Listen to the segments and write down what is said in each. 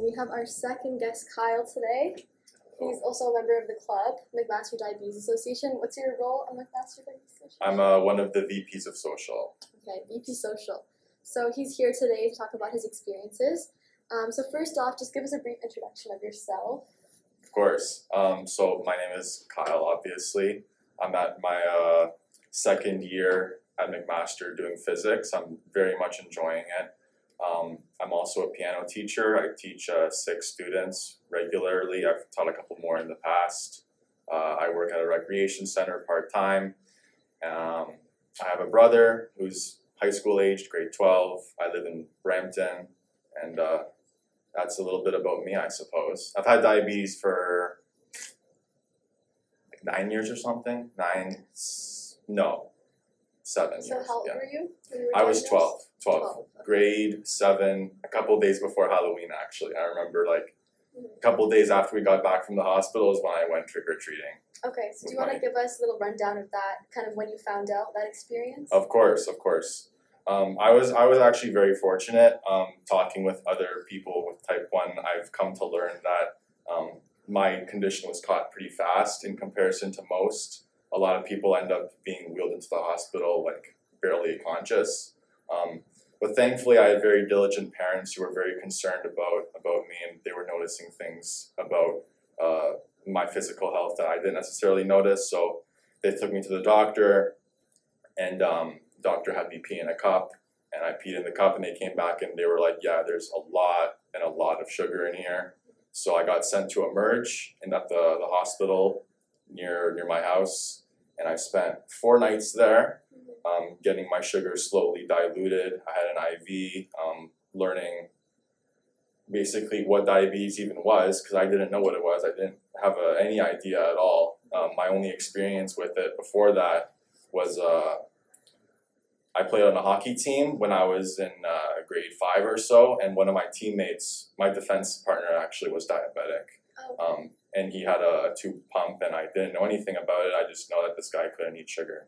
So we have our second guest, Kyle, today. He's also a member of the club, McMaster Diabetes Association. What's your role on McMaster Diabetes Association? I'm uh, one of the VPs of social. Okay, VP Social. So he's here today to talk about his experiences. Um, so first off, just give us a brief introduction of yourself. Of course. Um, so my name is Kyle. Obviously, I'm at my uh, second year at McMaster doing physics. I'm very much enjoying it. Um, I'm also a piano teacher. I teach uh, six students regularly. I've taught a couple more in the past. Uh, I work at a recreation center part time. Um, I have a brother who's high school aged, grade 12. I live in Brampton, and uh, that's a little bit about me, I suppose. I've had diabetes for like nine years or something. Nine, no, seven So years. how old yeah. were you? you were I was 12, 12, 12, okay. grade seven, a couple days before Halloween, actually. I remember like Mhm. a couple days after we got back from the hospital is when I went trick or treating. Okay, so do you want to give us a little rundown of that, kind of when you found out that experience? Of course, of course. Um, I was I was actually very fortunate. Um, talking with other people with type one, I've come to learn that um, my condition was caught pretty fast in comparison to most. A lot of people end up being wheeled into the hospital like barely conscious. Um, but thankfully, I had very diligent parents who were very concerned about about me, and they were noticing things about uh, my physical health that I didn't necessarily notice. So they took me to the doctor, and um, doctor had me pee in a cup, and I peed in the cup, and they came back and they were like, "Yeah, there's a lot and a lot of sugar in here." So I got sent to Emerge and at the the hospital near near my house, and I spent four nights there. Um, getting my sugar slowly diluted. I had an IV, um, learning basically what diabetes even was because I didn't know what it was. I didn't have uh any idea at all. Um, my only experience with it before that was uh, I played on a hockey team when I was in uh, grade five or so, and one of my teammates, my defense partner, actually was diabetic. Oh, Um, and he had a, a tube pump, and I didn't know anything about it. I just know that this guy couldn't eat sugar.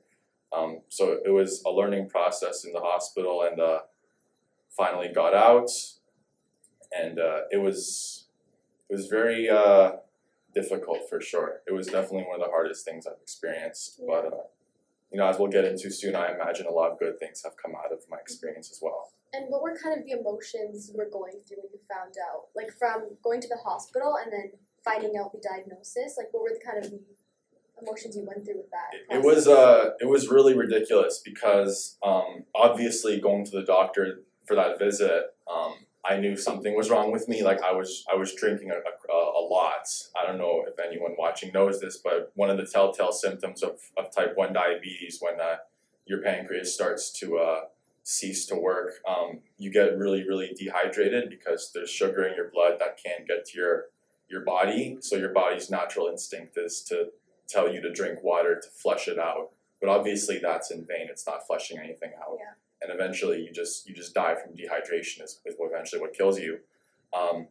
Um, so it was a learning process in the hospital, and uh, finally got out, and uh, it was it was very uh, difficult for sure. It was definitely one of the hardest things I've experienced. But uh, you know, as we'll get into soon, I imagine a lot of good things have come out of my experience as well. and what were kind of the emotions you were going through when you found out? Like from going to the hospital and then finding out the diagnosis? Like what were the kind of emotions you went through with that? It, it was uh, it was really ridiculous because um, obviously going to the doctor for that visit, um, I knew something was wrong with me. Like I was I was drinking a, a, a lot. I don't know if anyone watching knows this, but one of the telltale symptoms of, of type one diabetes when uh, your pancreas starts to uh, cease to work, um, you get really really dehydrated because there's sugar in your blood that can't get to your your body. So your body's natural instinct is to tell you to drink water to flush it out. But obviously that's in vain. It's not flushing anything out. Yeah. And eventually you just you just die from dehydration is, is eventually what kills you. Um,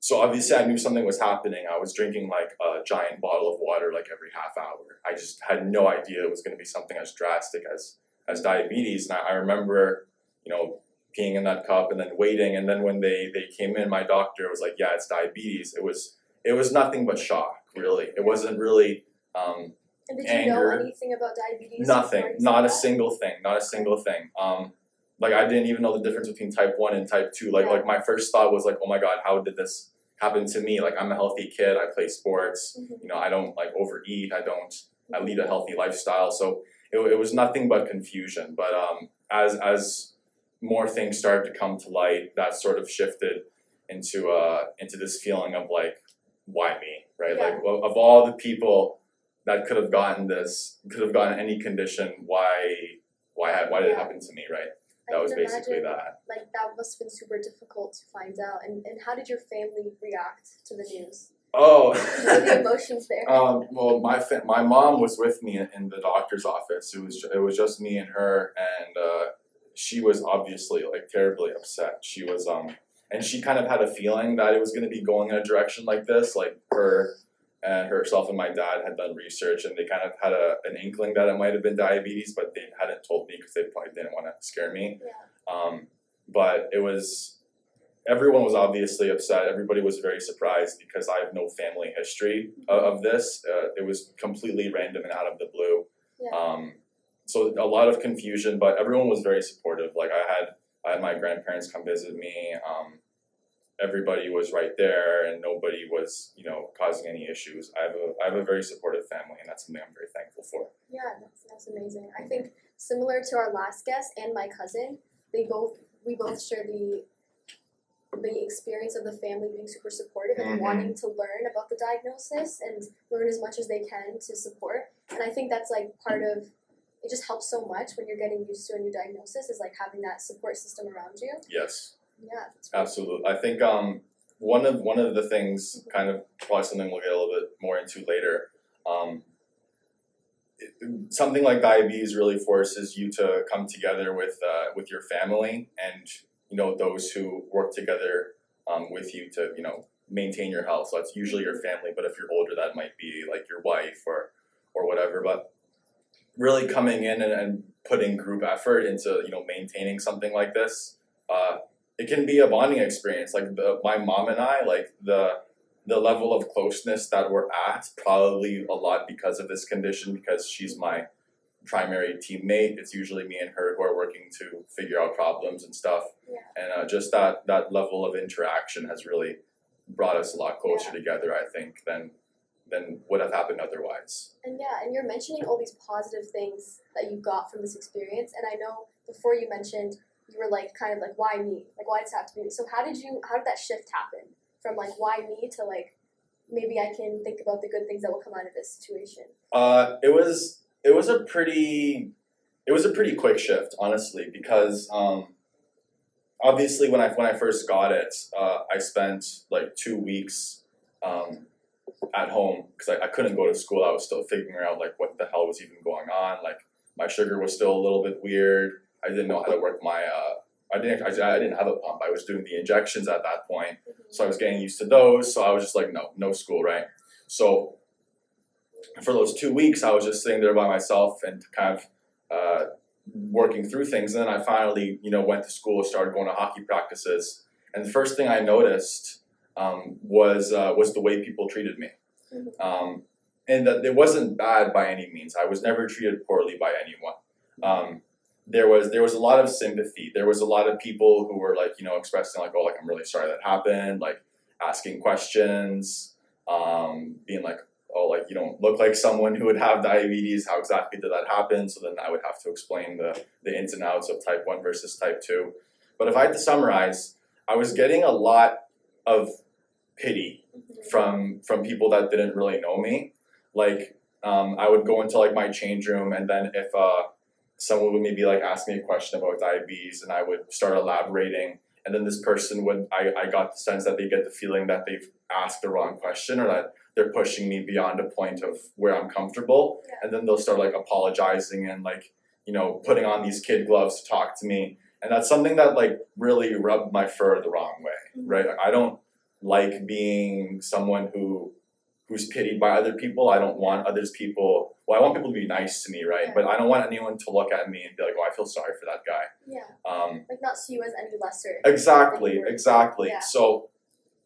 so obviously I knew something was happening. I was drinking like a giant bottle of water like every half hour. I just had no idea it was gonna be something as drastic as as diabetes. And I, I remember, you know, peeing in that cup and then waiting and then when they they came in, my doctor was like, Yeah, it's diabetes. It was it was nothing but shock, really. It wasn't really um, And did you anger. know anything about diabetes? Nothing. you Not a that? single thing. Not a single thing. Um, like I didn't even know the difference between type one and type two. Like Yeah. like my first thought was like, oh my god, how did this happen to me? Like I'm a healthy kid. I play sports. Mhm. You know, I don't like overeat. I don't. I lead a healthy lifestyle. So it, it was nothing but confusion. But um, as as more things started to come to light, that sort of shifted into uh into this feeling of like, why me? Right? Like of of all the people that could have gotten this, could have gotten any condition, why why had why did it happen to me? Right? I That was basically imagine, that. Like that must have been super difficult to find out. And and how did your family react to the news? Oh. The emotions there? Um, well, my fa- my mom was with me in, the doctor's office. It was it was just me and her, and uh, she was obviously like terribly upset. She was um, and she kind of had a feeling that it was going to be going in a direction like this. Like her and herself and my dad had done research, and they kind of had a, an inkling that it might have been diabetes, but they hadn't told me because they probably didn't want to scare me. Yeah. Um, but it was everyone was obviously upset. Everybody was very surprised because I have no family history of, of this. Uh, it was completely random and out of the blue. Yeah. Um, so a lot of confusion, but everyone was very supportive. Like I had, I had my grandparents come visit me. Um, everybody was right there, and nobody was, you know, causing any issues. I have a, I have a very supportive family, and that's something I'm very thankful for. Yeah, that's that's amazing. I think similar to our last guest and my cousin, they both we both share the the experience of the family being super supportive and Mhm. wanting to learn about the diagnosis and learn as much as they can to support. And I think that's like part of it just helps so much when you're getting used to a new diagnosis is like having that support system around you. Yes. Yeah, Absolutely. I think um, one of one of the things, kind of probably something we'll get a little bit more into later. Um, it- something like diabetes really forces you to come together with uh, with your family and you know those who work together um, with you to you know maintain your health. So that's usually your family, but if you're older, that might be like your wife or or whatever. But really coming in and, and putting group effort into you know maintaining something like this. Uh, it can be a bonding experience. Like the my mom and I, like the the level of closeness that we're at, probably a lot because of this condition, because she's my primary teammate. It's usually me and her who are working to figure out problems and stuff. Yeah. And uh, just that that level of interaction has really brought us a lot closer together, I think, than than would have happened otherwise. And yeah, and you're mentioning all these positive things that you got from this experience. And I know before you mentioned you were like kind of like why me? Like why does it have to be me? So how did you how did that shift happen from like why me to like maybe I can think about the good things that will come out of this situation? Uh, it was it was a pretty it was a pretty quick shift, honestly, because um, obviously when I when I first got it, uh, I spent like two weeks um, at home because I, I couldn't go to school. I was still figuring out like what the hell was even going on. Like my sugar was still a little bit weird. I didn't know how to work my. Uh, I didn't. I, I didn't have a pump. I was doing the injections at that point. So I was getting used to those. So I was just like, no, no school, right? So for those two weeks, I was just sitting there by myself and kind of uh, working through things. And then I finally, you know, went to school, started going to hockey practices. And the first thing I noticed um, was uh, was the way people treated me. Mhm. Um, and that it wasn't bad by any means. I was never treated poorly by anyone. Um, there was there was a lot of sympathy. There was a lot of people who were like, you know, expressing like, oh, like I'm really sorry that happened, like asking questions, um, being like, oh, like you don't look like someone who would have diabetes. How exactly did that happen? So then I would have to explain the the ins and outs of type one versus type two. But if I had to summarize, I was getting a lot of pity Mhm. from from people that didn't really know me. Like um, I would go into like my change room, and then if uh, someone would maybe like ask me a question about diabetes, and I would start elaborating, and then this person would I, I got the sense that they get the feeling that they've asked the wrong question or that they're pushing me beyond a point of where I'm comfortable, Yeah. and then they'll start like apologizing and like you know putting on these kid gloves to talk to me, and that's something that like really rubbed my fur the wrong way Mhm. right? Like, I don't like being someone who who's pitied by other people. I don't want others people. Well, I want people to be nice to me, right? Yeah. But I don't want anyone to look at me and be like, "Oh, I feel sorry for that guy." Yeah. Um, Like not see you as any lesser. exactly, exactly. Yeah. So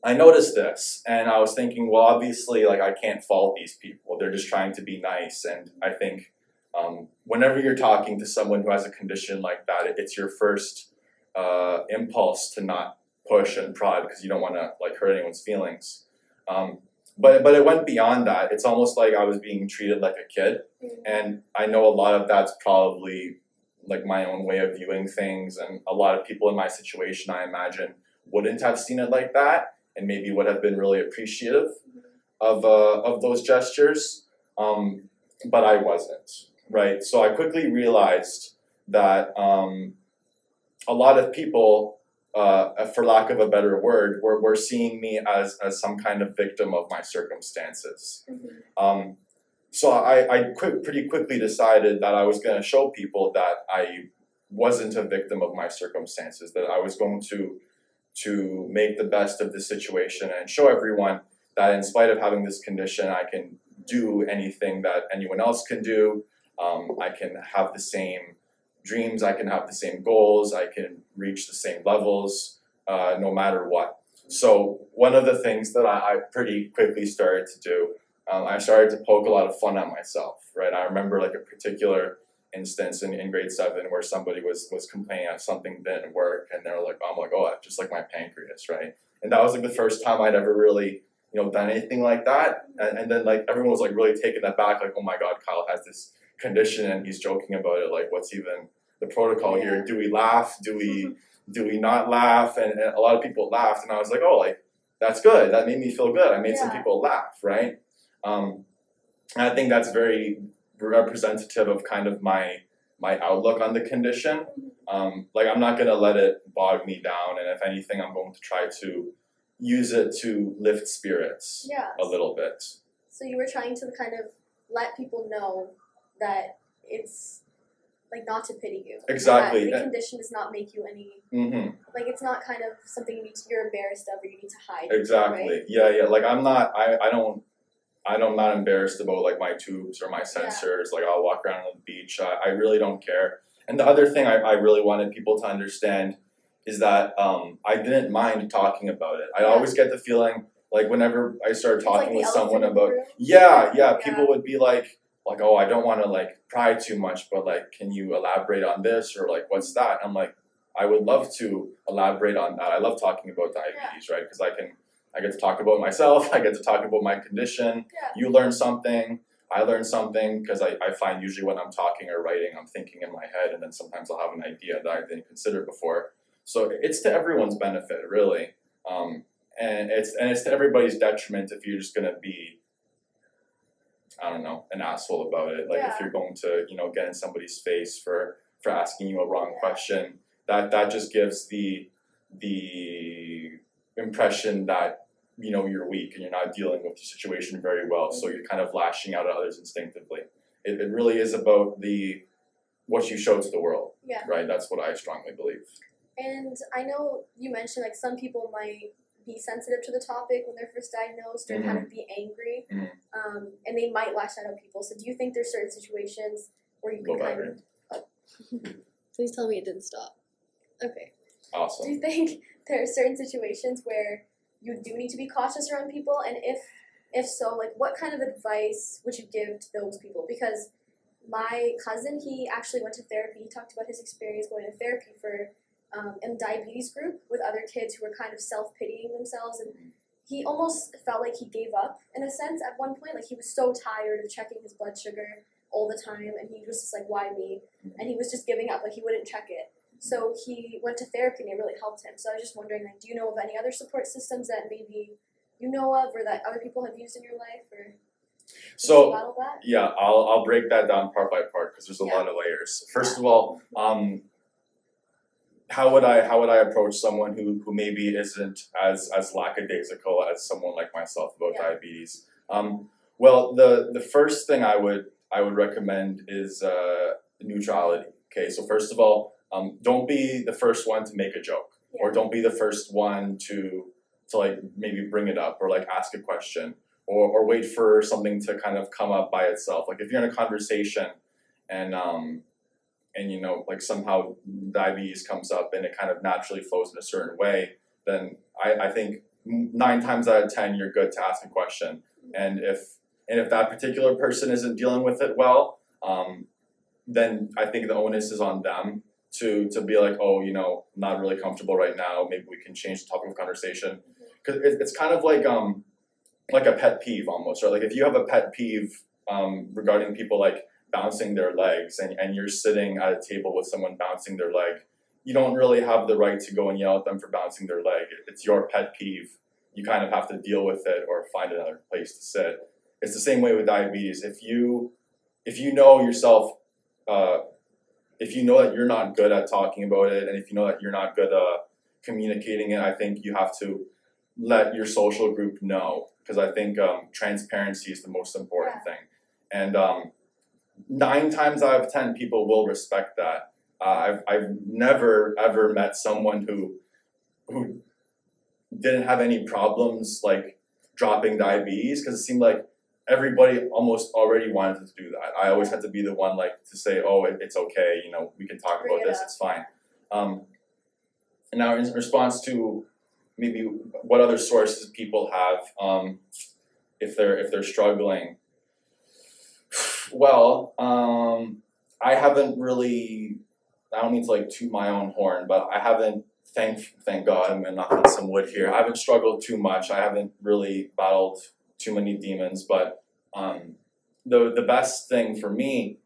I noticed this, and I was thinking, well, obviously, like I can't fault these people. They're just trying to be nice, and I think um, whenever you're talking to someone who has a condition like that, it's your first uh, impulse to not push and prod because you don't want to like hurt anyone's feelings. Um, but but it went beyond that. It's almost like I was being treated like a kid, Mhm. and I know a lot of that's probably like my own way of viewing things, and a lot of people in my situation, I imagine, wouldn't have seen it like that, and maybe would have been really appreciative of uh, of those gestures. Um, but I wasn't, right? So I quickly realized that um, a lot of people, uh, for lack of a better word, were, were seeing me as as some kind of victim of my circumstances. Mhm. Um, so I, I quick, pretty quickly decided that I was going to show people that I wasn't a victim of my circumstances, that I was going to to make the best of the situation and show everyone that in spite of having this condition, I can do anything that anyone else can do. Um, I can have the same dreams, I can have the same goals, I can reach the same levels uh, no matter what. So one of the things that I, I pretty quickly started to do, um, I started to poke a lot of fun at myself. Right, I remember like a particular instance in, in grade seven where somebody was was complaining that something didn't work, and they're like, "I'm like, oh, that's just like my pancreas, right?" And that was like the first time I'd ever really you know done anything like that, and, and then like everyone was like really taken aback, like, "Oh my God, Kyle has this condition and he's joking about it. Like, what's even the protocol Yeah. here? Do we laugh? Do we do we not laugh? And, and a lot of people laughed, and I was like, oh, like that's good. That made me feel good. I made some people laugh, right? Um, and I think that's very representative of kind of my my outlook on the condition. Um, like I'm not gonna let it bog me down, and if anything, I'm going to try to use it to lift spirits Yeah. a little bit. So you were trying to kind of let people know that it's like not to pity you. Exactly. That recondition does not make you any hmm like it's not kind of something you need to, you're embarrassed of or you need to hide. Exactly. Right? Yeah, yeah. Like I'm not. I, I don't. I don't, I'm not embarrassed about like my tubes or my sensors. Like I'll walk around on the beach. I, I really don't care. And the other thing I, I really wanted people to understand is that um, I didn't mind talking about it. I Yeah. always get the feeling like whenever I started It's like talking with someone the about yeah, yeah, Yeah. people would be like like oh I don't want to like pry too much, but like can you elaborate on this or like what's that? I'm like I would love to elaborate on that. I love talking about diabetes, right? Because I can I get to talk about myself. I get to talk about my condition. Yeah. You learn something. I learn something because I, I find usually when I'm talking or writing, I'm thinking in my head, and then sometimes I'll have an idea that I didn't consider before. So it's to everyone's benefit, really, um, and it's and it's to everybody's detriment if you're just gonna be, I don't know, an asshole about it. Like Yeah. if you're going to you know get in somebody's face for for asking you a wrong question, that that just gives the the impression that you know you're weak and you're not dealing with the situation very well so you're kind of lashing out at others instinctively it, it really is about the what you show to the world Yeah. right that's what i strongly believe And I know you mentioned like some people might be sensitive to the topic when they're first diagnosed or kind of be angry, Mhm. um, and they might lash out at people. So do you think there's certain situations where you Go can kind battery. of Please tell me it didn't stop. okay? Awesome. Do you think there are certain situations where you do need to be cautious around people, and if if so, like what kind of advice would you give to those people? Because my cousin, he actually went to therapy. He talked about his experience going to therapy for um, in diabetes group with other kids who were kind of self pitying themselves, and he almost felt like he gave up in a sense at one point. Like he was so tired of checking his blood sugar all the time, and he was just like, "Why me?" And he was just giving up. Like he wouldn't check it. So he went to therapy and it really helped him. So I was just wondering, like, do you know of any other support systems that maybe you know of or that other people have used in your life or so yeah i'll, I'll break that down part by part because there's a Yeah. lot of layers first of all um, how would I how would I approach someone who, who maybe isn't as as lackadaisical as someone like myself about Yeah. diabetes? Um, well, the the first thing I would I would recommend is uh, neutrality. Okay, so first of all, um, don't be the first one to make a joke, or don't be the first one to to like maybe bring it up or like ask a question, or or wait for something to kind of come up by itself. Like if you're in a conversation and um, and you know like somehow diabetes comes up and it kind of naturally flows in a certain way then i, I think nine times out of ten you're good to ask a question. And if and if that particular person isn't dealing with it well um, then i think the onus is on them to to be like oh you know I'm not really comfortable right now. Maybe we can change the topic of conversation. Because it, it's kind of like um like a pet peeve almost right? Like if you have a pet peeve um, regarding people like bouncing their legs and, and you're sitting at a table with someone bouncing their leg, you don't really have the right to go and yell at them for bouncing their leg. It's your pet peeve. You kind of have to deal with it or find another place to sit. It's the same way with diabetes. If you if you know yourself, uh, if you know that you're not good at talking about it, and if you know that you're not good at communicating it, I think you have to let your social group know because I think um, transparency is the most important Yeah. thing. And um, nine times out of ten, people will respect that. Uh, I've I've never ever met someone who who didn't have any problems like dropping diabetes because it seemed like everybody almost already wanted to do that. I always had to be the one like to say, "Oh, it, it's okay. You know, we can talk Bring about it this. up. It's fine." Um, and now in response to maybe what other sources people have um, if they're if they're struggling well um, i haven't really i don't mean to like toot my own horn but i haven't thank thank god i'm knocking some wood here. I haven't struggled too much. I haven't really battled too many demons but um, the the best thing for me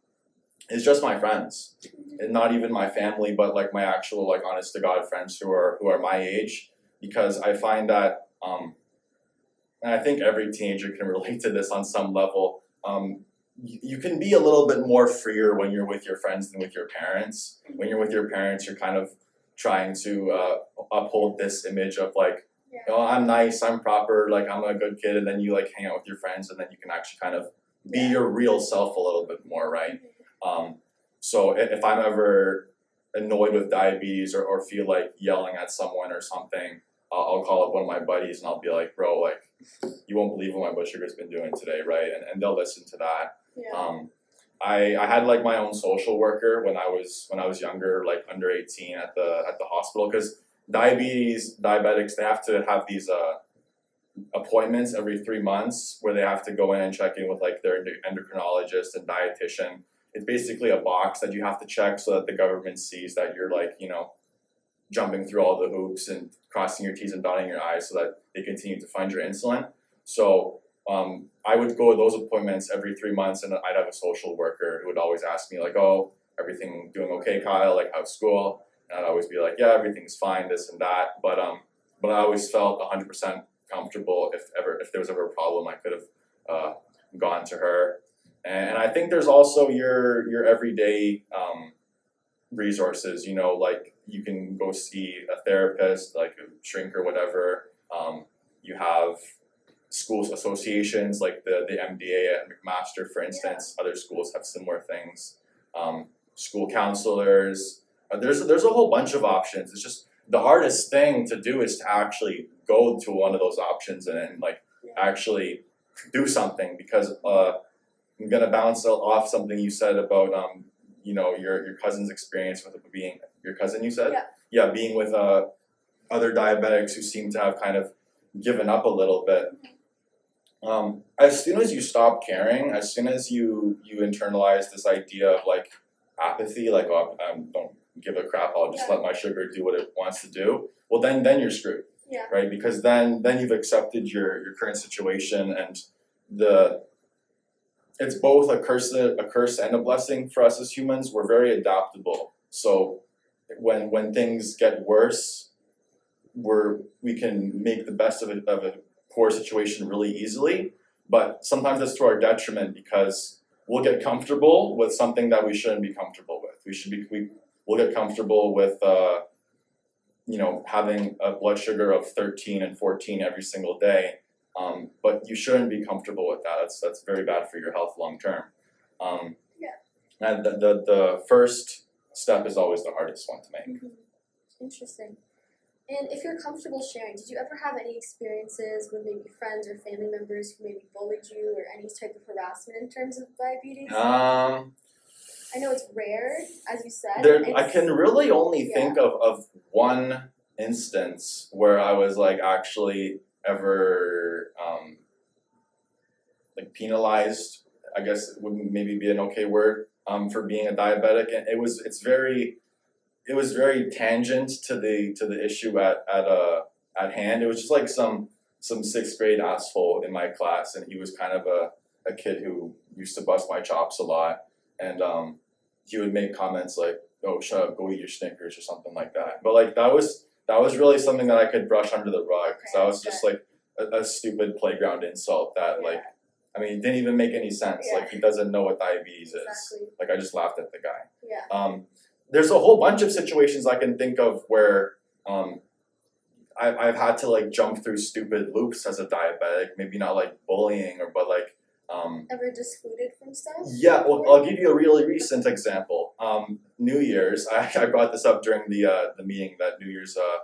is just my friends. And not even my family but like my actual like honest to god friends who are who are my age. Because i find that um, and i think every teenager can relate to this on some level. Um, you, can be a little bit more freer when you're with your friends than with your parents when you're with your parents you're kind of trying to uh, uphold this image of like Yeah. oh i'm nice i'm proper like i'm a good kid and then you like hang out with your friends and then you can actually kind of be Yeah. your real self a little bit more right um, so if I'm ever annoyed with diabetes or, or feel like yelling at someone or something, I'll, I'll call up one of my buddies and I'll be like, bro, like, you won't believe what my blood sugar's been doing today, right? And, and they'll listen to that. Yeah. Um, I, I had like my own social worker when I was when I was younger, like under eighteen at the at the hospital, because diabetes diabetics they have to have these uh, appointments every three months where they have to go in and check in with like their endocrinologist and dietitian. It's basically a box that you have to check so that the government sees that you're like you know jumping through all the hoops and crossing your T's and dotting your I's so that they continue to fund your insulin. So um, I would go to those appointments every three months, and I'd have a social worker who would always ask me like, "Oh, everything doing okay, Kyle? Like, how's school?" And I'd always be like, "Yeah, everything's fine, this and that." But um, but I always felt hundred percent comfortable if ever if there was ever a problem, I could have uh, gone to her. And I think there's also your your everyday um, resources. You know, like you can go see a therapist, like a shrink or whatever. Um, you have schools associations like the, the MDA at McMaster, for instance. Other schools have similar things. Um, school counselors. Uh, there's there's a whole bunch of options. It's just the hardest thing to do is to actually go to one of those options and, and like Yeah. actually do something because uh, I'm gonna bounce off something you said about um, you know your your cousin's experience with being your cousin you said Yeah. yeah being with uh, other diabetics who seem to have kind of given up a little bit um, as soon as you stop caring as soon as you you internalize this idea of like apathy like oh I don't give a crap I'll just Yeah. let my sugar do what it wants to do well then then you're screwed Yeah. right because then then you've accepted your your current situation and the it's both a curse a curse and a blessing for us as humans we're very adaptable so when when things get worse we're we can make the best of it of a poor situation really easily but sometimes it's to our detriment because we'll get comfortable with something that we shouldn't be comfortable with we should be we, we'll get comfortable with uh, you know having a blood sugar of 13 and 14 every single day um, but you shouldn't be comfortable with that that's that's very bad for your health long term um, Yeah. and the, the the first step is always the hardest one to make Mhm. Interesting. And if you're comfortable sharing, did you ever have any experiences with maybe friends or family members who maybe bullied you or any type of harassment in terms of diabetes? um, I know it's rare, as you said. there I can really only yeah. think of, of one instance where I was like actually ever um, like penalized. I guess would maybe be an okay word um, for being a diabetic, and it was it's very it was very tangent to the to the issue at at uh, at hand. It was just like some some sixth grade asshole in my class, and he was kind of a, a kid who used to bust my chops a lot, and um, he would make comments like, "Oh, shut up, go eat your Snickers" or something like that. But like that was that was really something that I could brush under the rug because that was just like a, a stupid playground insult that like I mean it didn't even make any sense. Like he doesn't know what diabetes is. exactly. Like I just laughed at the guy. Yeah. Um, there's a whole bunch of situations I can think of where um, I, I've had to like jump through stupid loops as a diabetic. Maybe not like bullying or but like um, Ever discluded from stuff? yeah, well, I'll give you a really recent example. Um, New Year's, I, I brought this up during the uh, the meeting that New Year's uh,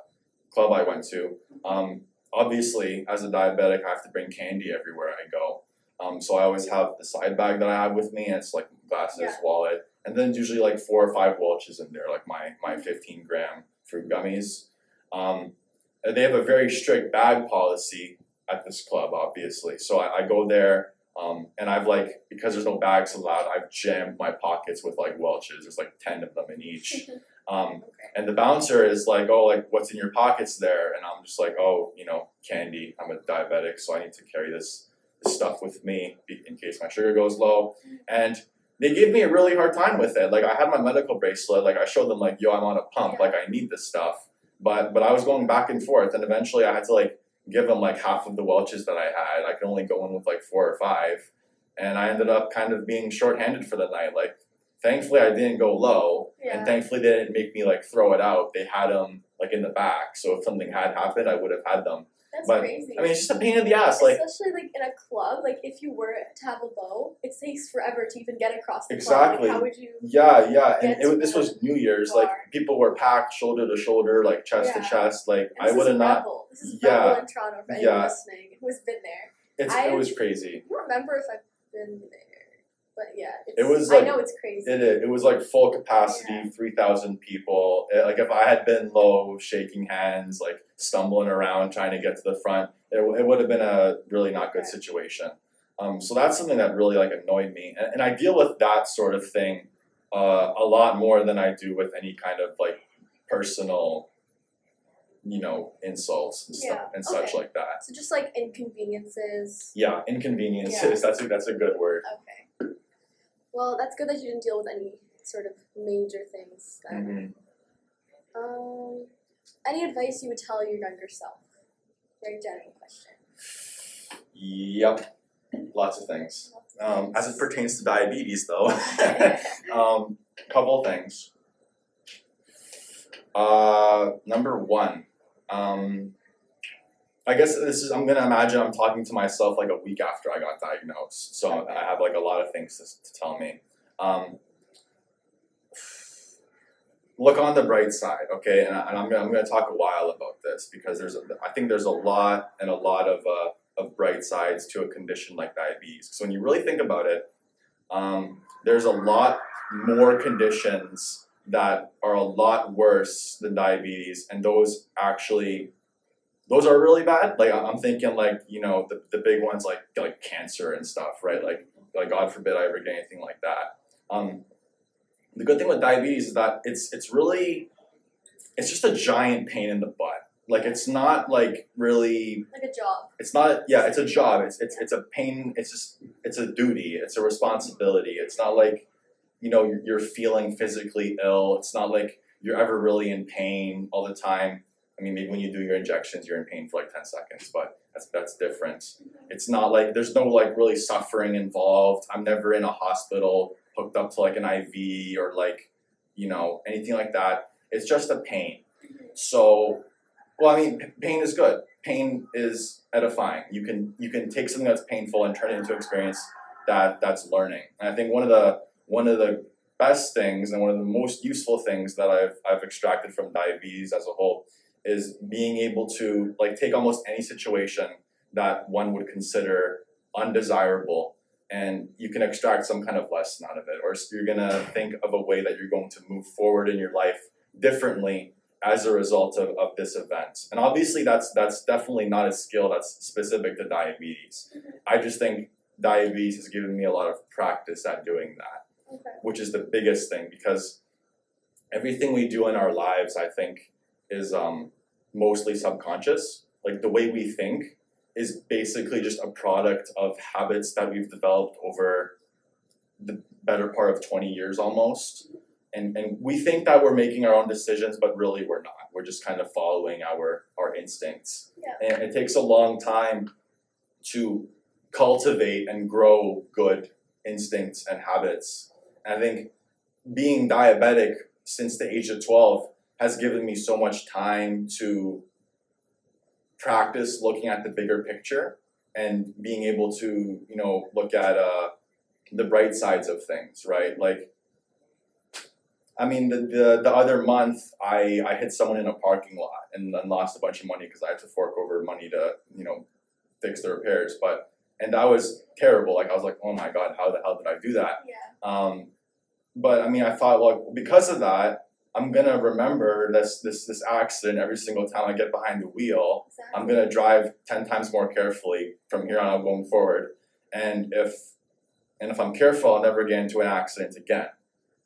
club I went to. Um, obviously, as a diabetic, I have to bring candy everywhere I go. Um, so I always have the side bag that I have with me, and it's like glasses, Yeah. wallet, and then usually like four or five Welch's in there, like my my 15 gram fruit gummies. Um, and they have a very strict bag policy at this club, obviously. So I, I go there, um, and I've like because there's no bags allowed, I've jammed my pockets with like Welch's. There's like ten of them in each. Um, and the bouncer is like, "Oh, like what's in your pockets there?" And I'm just like, "Oh, you know, candy. I'm a diabetic, so I need to carry this, this stuff with me in case my sugar goes low." And they gave me a really hard time with it. Like I had my medical bracelet. Like I showed them, like, "Yo, I'm on a pump. Like I need this stuff." But but I was going back and forth, and eventually I had to like give them like half of the Welches that I had. I could only go in with like four or five, and I ended up kind of being shorthanded for the night. Like thankfully I didn't go low, Yeah. and thankfully they didn't make me like throw it out. They had them like in the back, so if something had happened, I would have had them. That's but, crazy. I mean, it's just a pain in the ass. Like especially like in a club, like if you were to have a bow, it takes forever to even get across the Exactly. club. Like how would you? yeah, yeah, and it, this was New Year's. Like people were packed shoulder to shoulder, like chest Yeah. to chest. Like And I would have not. This is Yeah. Rebel in Toronto for anyone Yeah. listening who has been there. It's I- it was crazy. I don't remember if I've been there, but yeah, it's, It was, Like, I know it's crazy. It it was like full capacity, Yeah. three thousand people. It- like if I had been low, shaking hands, like stumbling around trying to get to the front, it, it would have been a really not good Okay. situation. Um, so that's something that really like annoyed me, and, and I deal with that sort of thing uh, a lot more than I do with any kind of like personal, you know, insults and stuff Yeah, and such like that. so just like inconveniences. Yeah, inconveniences. Yeah. That's a, that's a good word. Okay. Well, that's good that you didn't deal with any sort of major things. Then. hmm Um, any advice you would tell your younger self? Very general question. Yep, lots of things. Um, as it pertains to diabetes, though, um, couple things. Uh, number one, um, I guess this is. I'm gonna imagine I'm talking to myself like a week after I got diagnosed, so I have like a lot of things to, to tell me. Um, look on the bright side, okay? And, I, gonna I'm gonna talk a while about this because there's a, I think there's a lot and a lot of uh, of bright sides to a condition like diabetes. So when you really think about it, um, there's a lot more conditions that are a lot worse than diabetes, and those actually those are really bad. Like I'm thinking, like you know, the, the big ones like like cancer and stuff, right? Like like God forbid I ever get anything like that. Um, the good thing with diabetes is that it's it's really it's just a giant pain in the butt. Like it's not like really like a job. it's not yeah it's a job it's it's it's a pain it's just it's a duty it's a responsibility it's not like you know you're, you're feeling physically ill it's not like you're ever really in pain all the time i mean maybe when you do your injections you're in pain for like 10 seconds but that's that's different. It's not like there's no like really suffering involved. I'm never in a hospital hooked up to like an iv or like you know anything like that. It's just a pain. So well i mean pain is good. Pain is edifying. You can you can take something that's painful and turn it into experience that that's learning. And I think one of the one of the best things and one of the most useful things that I've I've extracted from diabetes as a whole is being able to like take almost any situation that one would consider undesirable and you can extract some kind of lesson out of it or you're going to think of a way that you're going to move forward in your life differently as a result of, of this event. And obviously that's that's definitely not a skill that's specific to diabetes. Mm-hmm. I just think diabetes has given me a lot of practice at doing that, Okay. which is the biggest thing because everything we do in our lives I think is um, mostly subconscious. Like the way we think is basically just a product of habits that we've developed over the better part of 20 years almost and and we think that we're making our own decisions but really we're not we're just kind of following our our instincts Yeah. and it takes a long time to cultivate and grow good instincts and habits and i think being diabetic since the age of 12 has given me so much time to practice looking at the bigger picture and being able to you know look at uh, the bright sides of things right like I mean, the, the, the other month, I, I hit someone in a parking lot and then lost a bunch of money because I had to fork over money to, you know, fix the repairs. But, and that was terrible. Like, I was like, oh my God, how the hell did I do that? Yeah. Um, but I mean, I thought, well, because of that, I'm gonna remember this this this accident every single time I get behind the wheel. Exactly. I'm gonna drive ten times more carefully from here on out going forward. And if and if I'm careful, I'll never get into an accident again,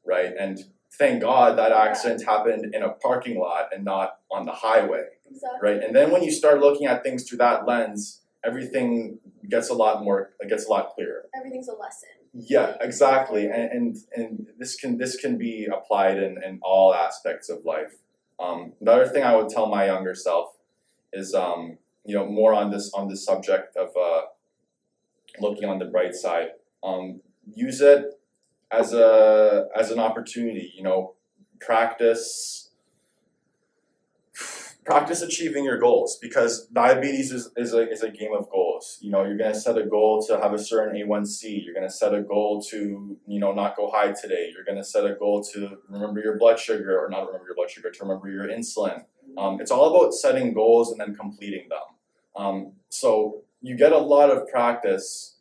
right? And thank God that accident happened in a parking lot and not on the highway, Exactly. right? And then when you start looking at things through that lens, everything gets a lot more, it gets a lot clearer. Everything's a lesson. Yeah, exactly, and and, and this can this can be applied in, in all aspects of life. Um, the other thing I would tell my younger self is um, you know more on this on this subject of uh, looking on the bright side. Um, use it as a as an opportunity. You know, practice practice achieving your goals because diabetes is, is, a, is a game of goals. You know you're going to set a goal to have a certain a1c you're going to set a goal to you know not go high today you're going to set a goal to remember your blood sugar or not remember your blood sugar to remember your insulin. Um, it's all about setting goals and then completing them. Um, so you get a lot of practice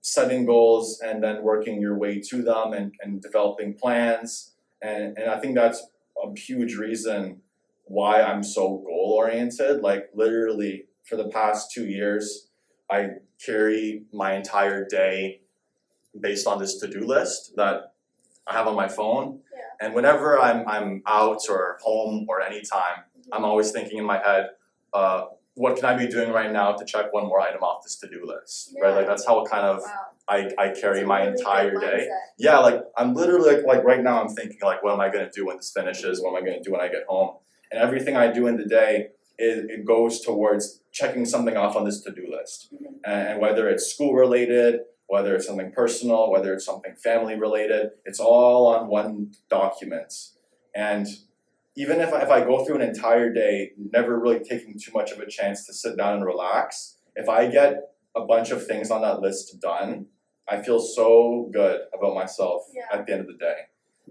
setting goals and then working your way to them and, and developing plans and, and i think that's a huge reason why I'm so goal oriented. Like literally for the past two years, I carry my entire day based on this to-do list that I have on my phone. Yeah. And whenever I'm I'm out or home or anytime, I'm always thinking in my head, uh, what can I be doing right now to check one more item off this to-do list? Right? Like that's how kind of Wow. I, I carry my really entire day yeah, like I'm literally like like right now I'm thinking like what am I gonna do when this finishes? What am I gonna do when I get home? And everything I do in the day it, it goes towards checking something off on this to-do list. Mhm. And, and whether it's school related, whether it's something personal, whether it's something family related, it's all on one document. And even if I, if I go through an entire day never really taking too much of a chance to sit down and relax, if I get a bunch of things on that list done, I feel so good about myself Yeah. at the end of the day.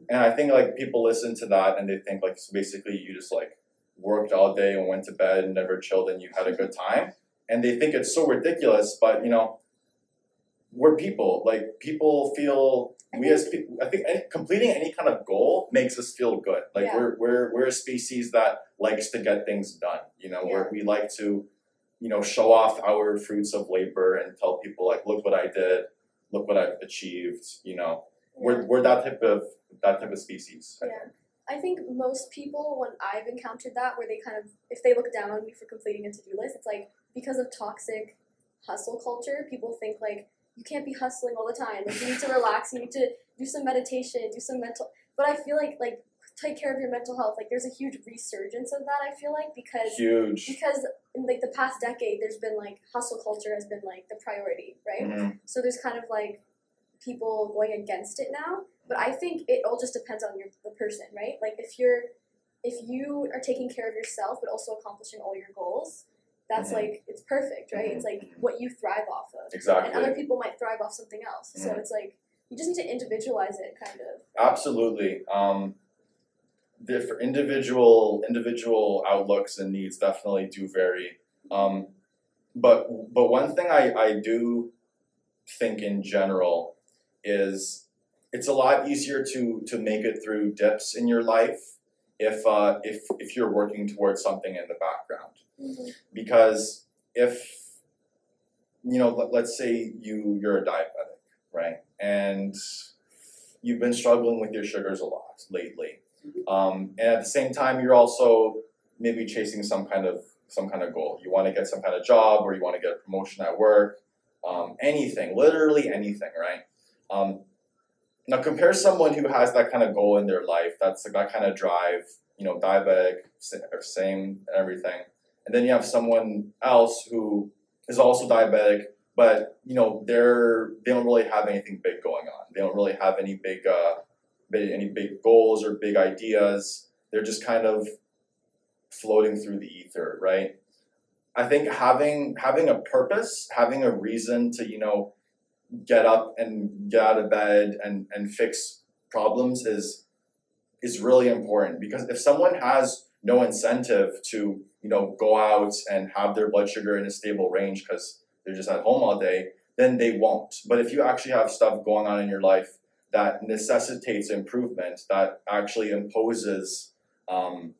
And I think like people listen to that and they think like so basically you just like worked all day and went to bed and never chilled and you had a good time. And they think it's so ridiculous, but you know, we're people. Like people feel I we think- as people I think any, completing any kind of goal makes us feel good. Like Yeah. we're we're we're a species that likes to get things done. You know, where we like to, you know, show off our fruits of labor and tell people like, look what I did, look what I've achieved, you know. We're we're that type of that type of species. I Yeah. think. I think most people, when I've encountered that, where they kind of, if they look down on me for completing a to do list, it's like because of toxic hustle culture, people think like you can't be hustling all the time. Like you need to relax, you need to do some meditation, do some mental. But I feel like like take care of your mental health. Like there's a huge resurgence of that. I feel like because Huge. because in like the past decade, there's been like hustle culture has been like the priority, right? Mhm. So there's kind of like people going against it now. But I think it all just depends on your the person, right? Like if you're if you are taking care of yourself but also accomplishing all your goals, that's Mhm. like it's perfect, right? It's like what you thrive off of. Exactly. And other people might thrive off something else. So Mhm. it's like you just need to individualize it kind of. Absolutely. Um, different individual individual outlooks and needs definitely do vary. Um, but but one thing I, I do think in general is it's a lot easier to to make it through dips in your life if uh, if if you're working towards something in the background. Because if you know let, let's say you you're a diabetic right? And you've been struggling with your sugars a lot lately. Um, and at the same time you're also maybe chasing some kind of some kind of goal. You want to get some kind of job or you want to get a promotion at work um, anything literally anything right um, now compare someone who has that kind of goal in their life that's that kind of drive you know diabetic sa- same and everything. And then you have someone else who is also diabetic but you know they're they don't really have anything big going on. They don't really have any big uh big, any big goals or big ideas. They're just kind of floating through the ether right? I think having having a purpose having a reason to you know get up and get out of bed and and fix problems is is really important because if someone has no incentive to you know go out and have their blood sugar in a stable range because they're just at home all day then they won't but if you actually have stuff going on in your life that necessitates improvement that actually imposes um,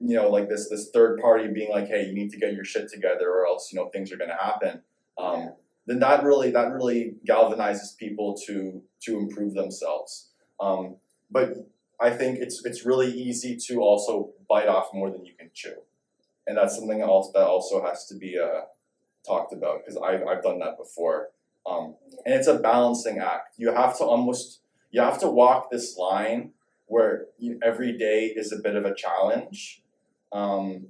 you know like this this third party being like hey you need to get your shit together or else you know things are going to happen um, Yeah. Then that really that really galvanizes people to to improve themselves. Um, but i think it's it's really easy to also bite off more than you can chew. And that's something else that also has to be uh, talked about because I've, I've done that before. Um, and it's a balancing act. You have to almost you have to walk this line where you, every day is a bit of a challenge. Um,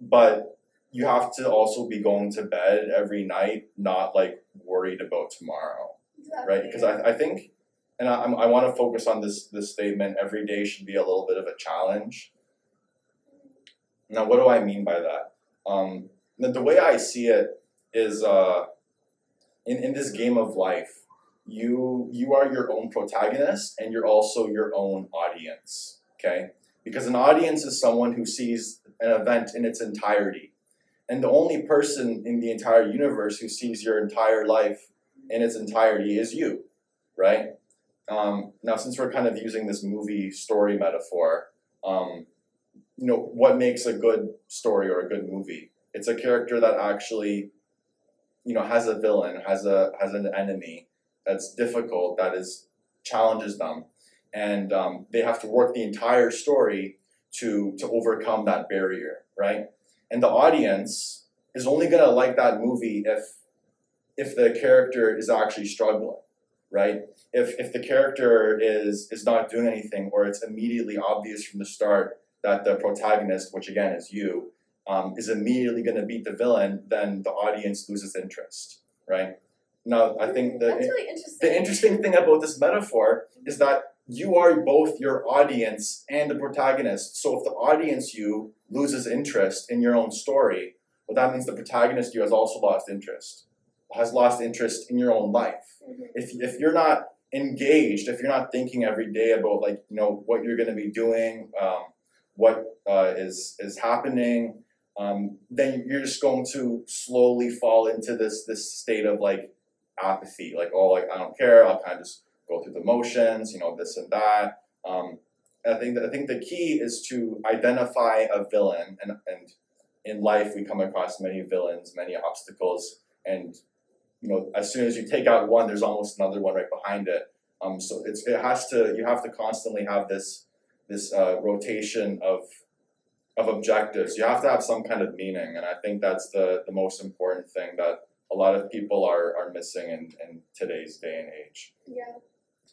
but you have to also be going to bed every night not like worried about tomorrow Exactly. right? Because I, I think and I, I'm- I want to focus on this this statement every day should be a little bit of a challenge. Now what do i mean by that? Um, the, the way i see it is uh, in, in this game of life you you are your own protagonist and you're also your own audience okay? Because an audience is someone who sees an event in its entirety and the only person in the entire universe who sees your entire life in its entirety is you, right? Um, now, since we're kind of using this movie story metaphor, um, you know, what makes a good story or a good movie? It's a character that actually, you know, has a villain, has a has an enemy that's difficult, that is challenges them, and um, they have to work the entire story to to overcome that barrier, right? And the audience is only gonna like that movie if if the character is actually struggling, right? If if the character is is not doing anything, or it's immediately obvious from the start that the protagonist, which again is you, um, is immediately going to beat the villain, then the audience loses interest, right? Now, I think the really interesting. the interesting thing about this metaphor is that you are both your audience and the protagonist. So if the audience you loses interest in your own story, well, that means the protagonist you has also lost interest, has lost interest in your own life. Mhm. If if you're not engaged, if you're not thinking every day about like you know what you're going to be doing, um, what uh, is is happening, um, then you're just going to slowly fall into this this state of like apathy, like oh like I don't care, I'll kind of just go through the motions, you know this and that. Um, and I think that I think the key is to identify a villain, and and in life we come across many villains, many obstacles, and you know as soon as you take out one, there's almost another one right behind it. Um, so it's it has to you have to constantly have this this uh, rotation of of objectives. You have to have some kind of meaning, and I think that's the the most important thing that a lot of people are are missing in in today's day and age. Yeah,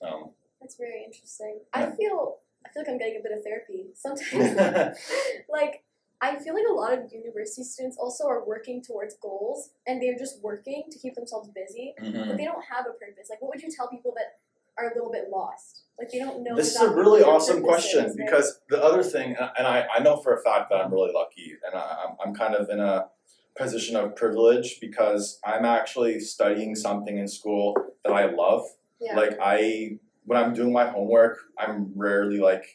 Um, that's very interesting. I feel I feel like I'm getting a bit of therapy sometimes. like I feel like a lot of university students also are working towards goals and they're just working to keep themselves busy, mhm. but they don't have a purpose. Like, what would you tell people that are a little bit lost? Like, they don't know. This is a really awesome question is, right? because the other thing, and I, I know for a fact that I'm really lucky and I, I'm, I'm kind of in a position of privilege because I'm actually studying something in school that I love. Yeah, Like I, when I'm doing my homework, I'm rarely like,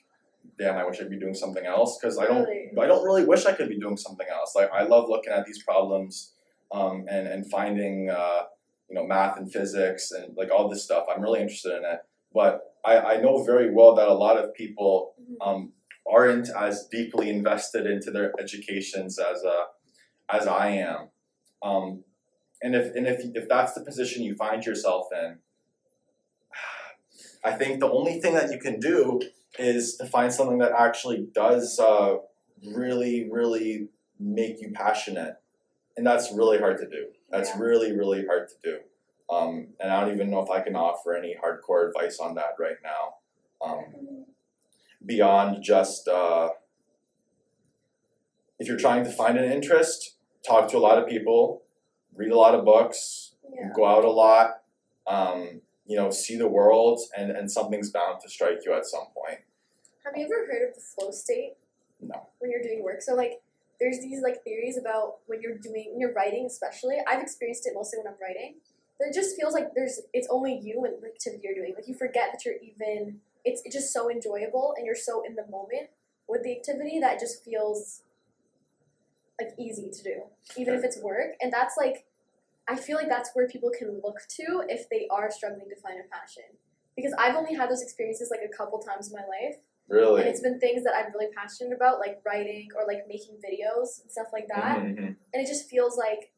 damn, I wish I'd be doing something else because I don't, Really? I don't really wish I could be doing something else. Like I love looking at these problems, um, and and finding, uh, you know, math and physics and like all this stuff. I'm really interested in it, but I, I know very well that a lot of people Mhm. um, aren't as deeply invested into their educations as uh, as I am. Um, and if and if if that's the position you find yourself in, I think the only thing that you can do is to find something that actually does uh, really really make you passionate, and that's really hard to do. That's Yeah. really really hard to do. Um, and I don't even know if I can offer any hardcore advice on that right now. Um, beyond just uh, if you're trying to find an interest, talk to a lot of people, read a lot of books, yeah. go out a lot, um, you know, see the world, and, and something's bound to strike you at some point. Have you ever heard of the flow state? No. When you're doing work, so like there's these like theories about when you're doing when you're writing, especially. I've experienced it mostly when I'm writing. That it just feels like there's it's only you and the activity you're doing. Like you forget that you're even. It's it's just so enjoyable and you're so in the moment with the activity that it just feels like easy to do, even if it's work. And that's like, I feel like that's where people can look to if they are struggling to find a passion, because I've only had those experiences like a couple times in my life, Really? and it's been things that I'm really passionate about, like writing or like making videos and stuff like that. Mhm, mhm. And it just feels like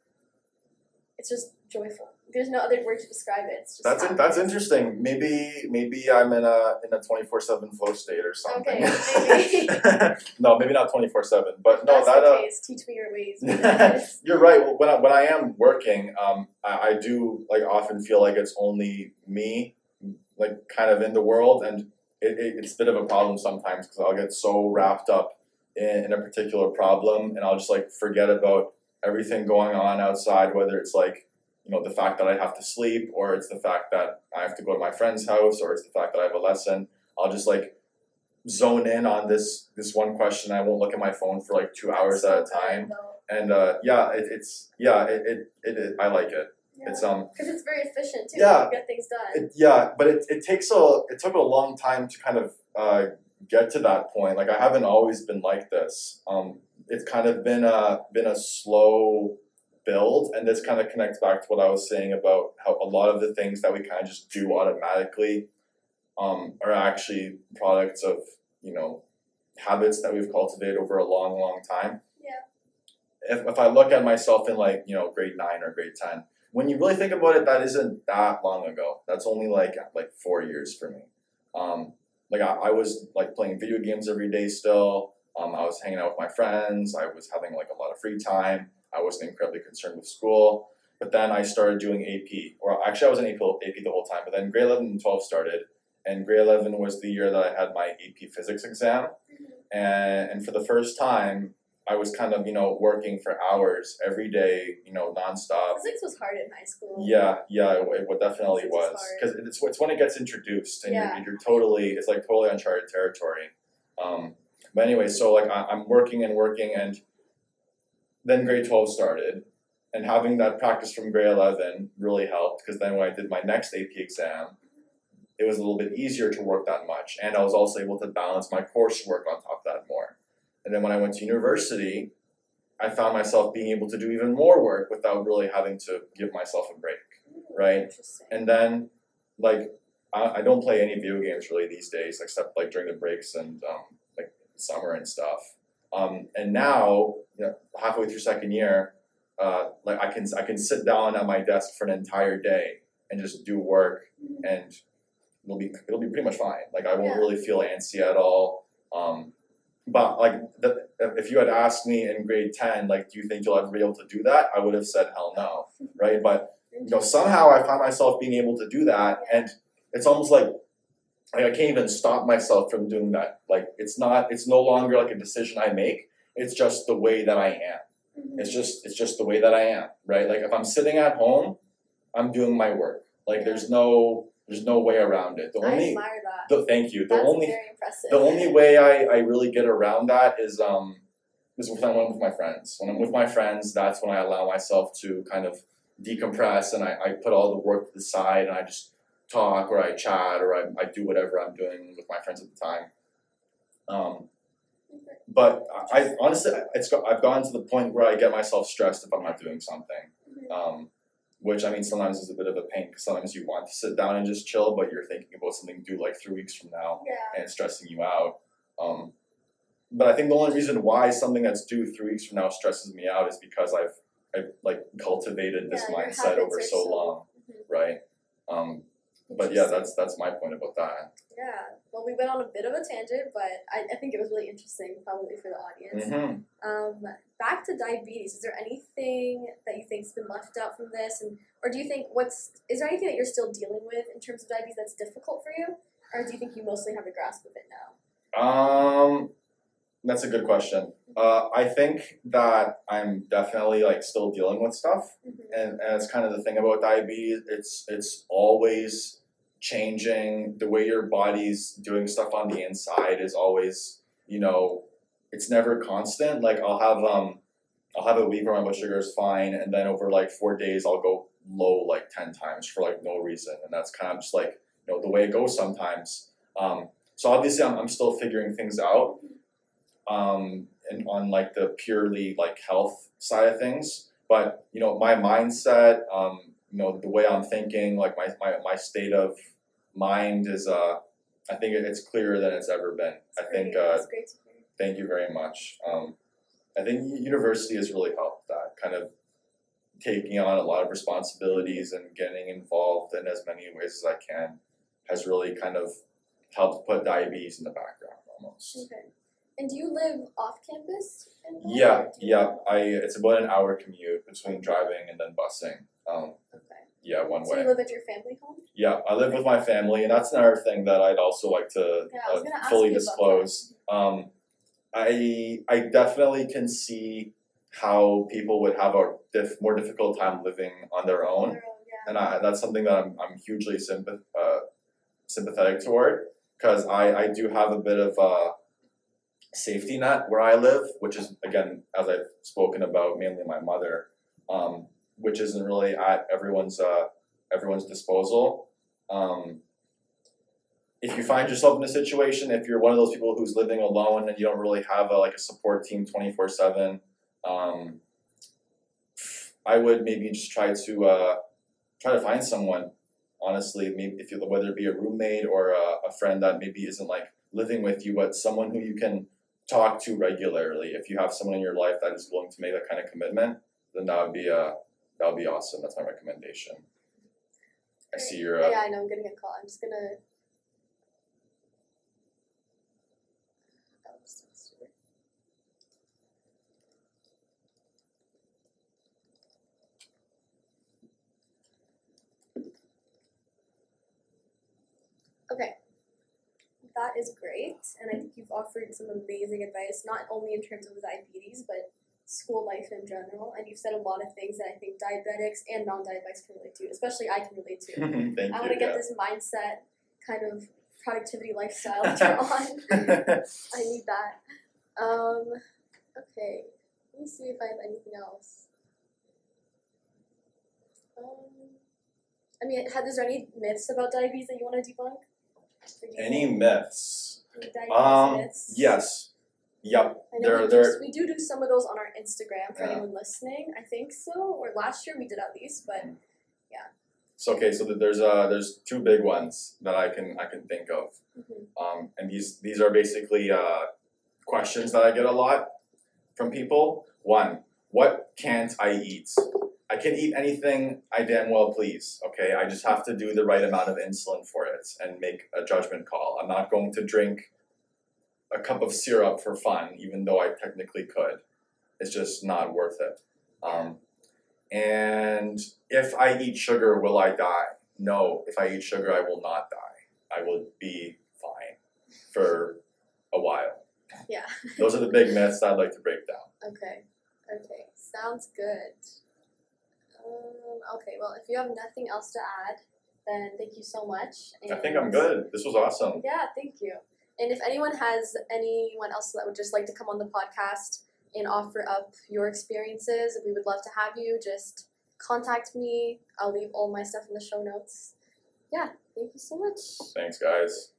it's just joyful. There's no other word to describe it. It's just That's in, that's interesting. Maybe maybe I'm in a in a twenty four seven flow state or something. Okay, maybe. no, maybe not twenty four seven, but no, That's that uh. Teach me your ways. You're right. Well, when I, when I am working, um, I, I do like often feel like it's only me, like kind of in the world, and it, it, it's a bit of a problem sometimes because I'll get so wrapped up in, in a particular problem, and I'll just like forget about everything going on outside, whether it's like you know the fact that I have to sleep, or it's the fact that I have to go to my friend's house, or it's the fact that I have a lesson. I'll just like zone in on this this one question. I won't look at my phone for like two hours at a time and uh, yeah, it, it's yeah, it, it, it, it I like it. It's um because it's very efficient too. Yeah. Get things done. it, yeah, but it, it takes a it took a long time to kind of uh, get to that point. Like I haven't always been like this. Um, it's kind of been a been a slow build, and this kind of connects back to what I was saying about how a lot of the things that we kind of just do automatically um, are actually products of you know habits that we've cultivated over a long, long time. Yeah. If, if I look at myself in like you know grade nine or grade ten, when you really think about it, that isn't that long ago. That's only like like four years for me. Um, like I, I was like playing video games every day still. Um, I was hanging out with my friends. I was having like a lot of free time. I wasn't incredibly concerned with school. But then I started doing AP, or actually I was in AP, AP the whole time. But then grade eleven and twelve started, and grade eleven was the year that I had my AP physics exam. And and for the first time, I was kind of you know working for hours every day, you know, nonstop. Physics was hard in high school. Yeah, yeah, it, it definitely Physics was because it's it's when it gets introduced and Yeah. you're, you're totally it's like totally uncharted territory. Um, but anyway, so like I, I'm working and working, and then grade twelve started, and having that practice from grade eleven really helped because then when I did my next AP exam, it was a little bit easier to work that much, and I was also able to balance my coursework on top of that more. And then when I went to university, I found myself being able to do even more work without really having to give myself a break right? And then like I, I don't play any video games really these days except like during the breaks and um, like summer and stuff um, and now you know, halfway through second year uh, like I can I can sit down at my desk for an entire day and just do work Mhm. and it'll be it'll be pretty much fine. Like I won't Yeah. really feel antsy at all. Um, but like the, if you had asked me in grade 10 like do you think you'll ever be able to do that? I would have said hell no right? But you know somehow I find myself being able to do that and it's almost like I can't even stop myself from doing that. Like it's not it's no longer like a decision I make. It's just the way that I am. Mhm. it's just it's just the way that I am right? Like if I'm sitting at home I'm doing my work. Like there's no there's no way around it. The I only admire that. the, thank you. The That's only the only way I, I really get around that is um is when I'm with my friends. When I'm with my friends, that's when I allow myself to kind of decompress and I, I put all the work to the side and I just talk or I chat or I, I do whatever I'm doing with my friends at the time. Um, but I, I honestly it's I've gotten to the point where I get myself stressed if I'm not doing something. Mhm. Um, which I mean sometimes is a bit of a pain because sometimes you want to sit down and just chill, but you're thinking about something due like three weeks from now Yeah. and it's stressing you out. Um, but I think the only reason why something that's due three weeks from now stresses me out is because I've I've like cultivated this Yeah, mindset over so so- long, Mhm. right? Um, but yeah, that's that's my point about that. Yeah. Well, we went on a bit of a tangent, but I, I think it was really interesting, probably for the audience. hmm Um, back to diabetes. Is there anything that you think's been left out from this, and or do you think what's is there anything that you're still dealing with in terms of diabetes that's difficult for you, or do you think you mostly have a grasp of it now? Um, that's a good question. Uh, I think that I'm definitely like still dealing with stuff. Mm-hmm. and, and it's kind of the thing about diabetes it's it's always changing. The way your body's doing stuff on the inside is always you know it's never constant. Like i'll have um i'll have a week where my blood sugar is fine and then over like four days i'll go low like 10 times for like no reason. And that's kind of just like you know the way it goes sometimes. Um so obviously i'm, I'm still figuring things out um and on like the purely like health side of things. But you know my mindset um you know the way i'm thinking like my my, my state of mind is uh I think it's clearer than it's ever been. I think uh great to hear. thank you very much. Um I think university has really helped that kind of taking on a lot of responsibilities and getting involved in as many ways as I can has really kind of helped put diabetes in the background almost. Okay. And do you live off campus? Yeah, or do you yeah. I it's about an hour commute between driving and then busing. Um Okay. yeah, one way. So way. you live at your family home? Yeah, I live with my family, and that's another thing that I'd also like to Yeah, I was uh, gonna ask fully you about disclose. Um, I I definitely can see how people would have a diff- more difficult time living on their own, Your own, yeah. and I, that's something that I'm I'm hugely sympath- uh, sympathetic toward because I I do have a bit of a safety net where I live, which is again as I've spoken about mainly my mother, um, which isn't really at everyone's uh, everyone's disposal. Um, if you find yourself in a situation, if you're one of those people who's living alone and you don't really have a, like a support team twenty four seven, um, I would maybe just try to uh, try to find someone. Honestly, maybe if you whether it be a roommate or a, a friend that maybe isn't like living with you, but someone who you can talk to regularly. If you have someone in your life that is willing to make that kind of commitment, then that would be uh, that would be awesome. That's my recommendation. I see your. Uh, yeah, I know. I'm getting a call. I'm just gonna. Oh. Okay. That is great, and I think you've offered some amazing advice, not only in terms of diabetes, but school life in general. And you've said a lot of things that I think diabetics and non-diabetics can relate to, especially I can relate to. Thank I want to get yeah. this mindset kind of productivity lifestyle that you're on. I need that. Um, okay, let me see if I have anything else. Um, I mean, had is there any myths about diabetes that you want to debunk? Or do you Any myths? any diabetes Um, myths? yes. Yep. I know There, we, there. do, we do do some of those on our Instagram for Yeah. anyone listening. I think so, or last year we did at least, but yeah. So okay, so there's uh there's two big ones that I can I can think of. mhm. Um, and these these are basically uh, questions that I get a lot from people. One, what can't I eat? I can eat anything I damn well please. Okay, I just have to do the right amount of insulin for it and make a judgment call. I'm not going to drink a cup of syrup for fun, even though I technically could. It's just not worth it. Um, and if I eat sugar, will I die? No. If I eat sugar, I will not die. I will be fine for a while. yeah. Those are the big myths I'd like to break down. Okay. Okay. Sounds good. Um, okay. Well, if you have nothing else to add, then thank you so much. I think I'm good. This was awesome. Yeah. Thank you. And if anyone has anyone else that would just like to come on the podcast and offer up your experiences, we would love to have you. Just contact me. I'll leave all my stuff in the show notes. Yeah. Thank you so much. Thanks, guys.